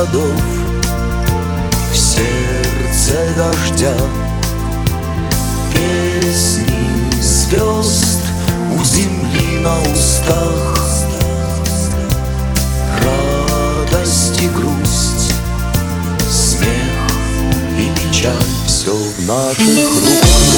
городов В сердце дождя Песни звезд у земли на устах. Радость и грусть, смех и печаль. Все в наших руках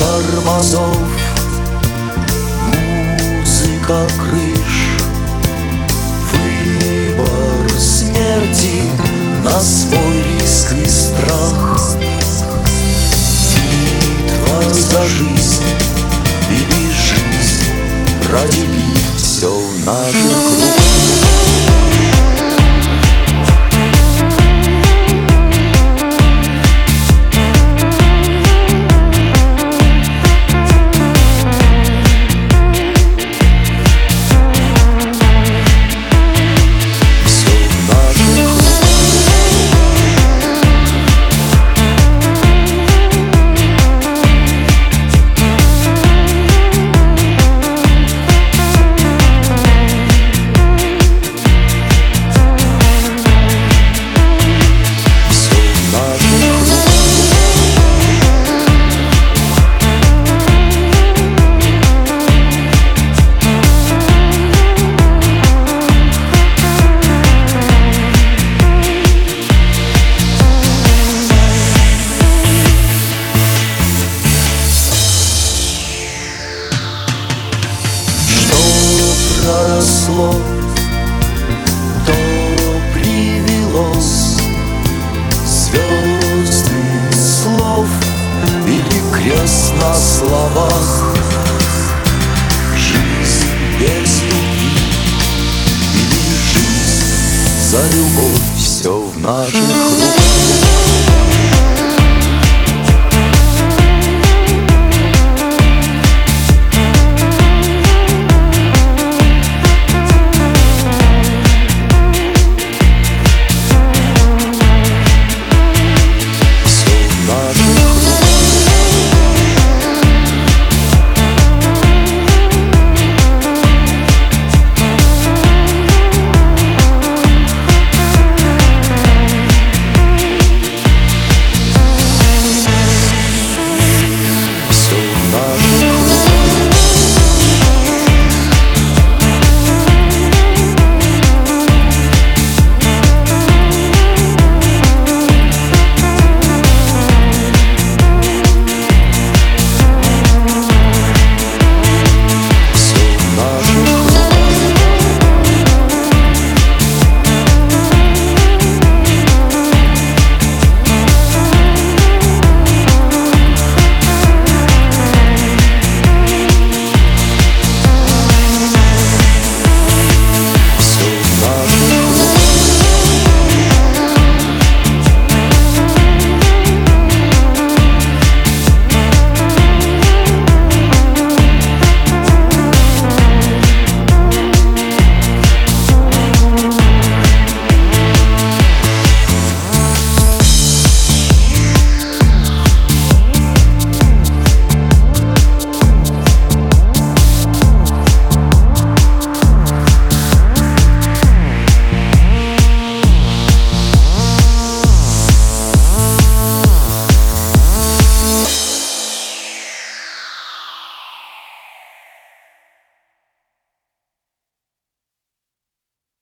тормозов. Музыка крыш. Выбор смерти На свой риск и страх. Битва за жизнь Или жизнь Ради бит Все в проросло, то привелось. Звезды слов или крест на словах. Жизнь без любви или жизнь за любовь? Все в наших руках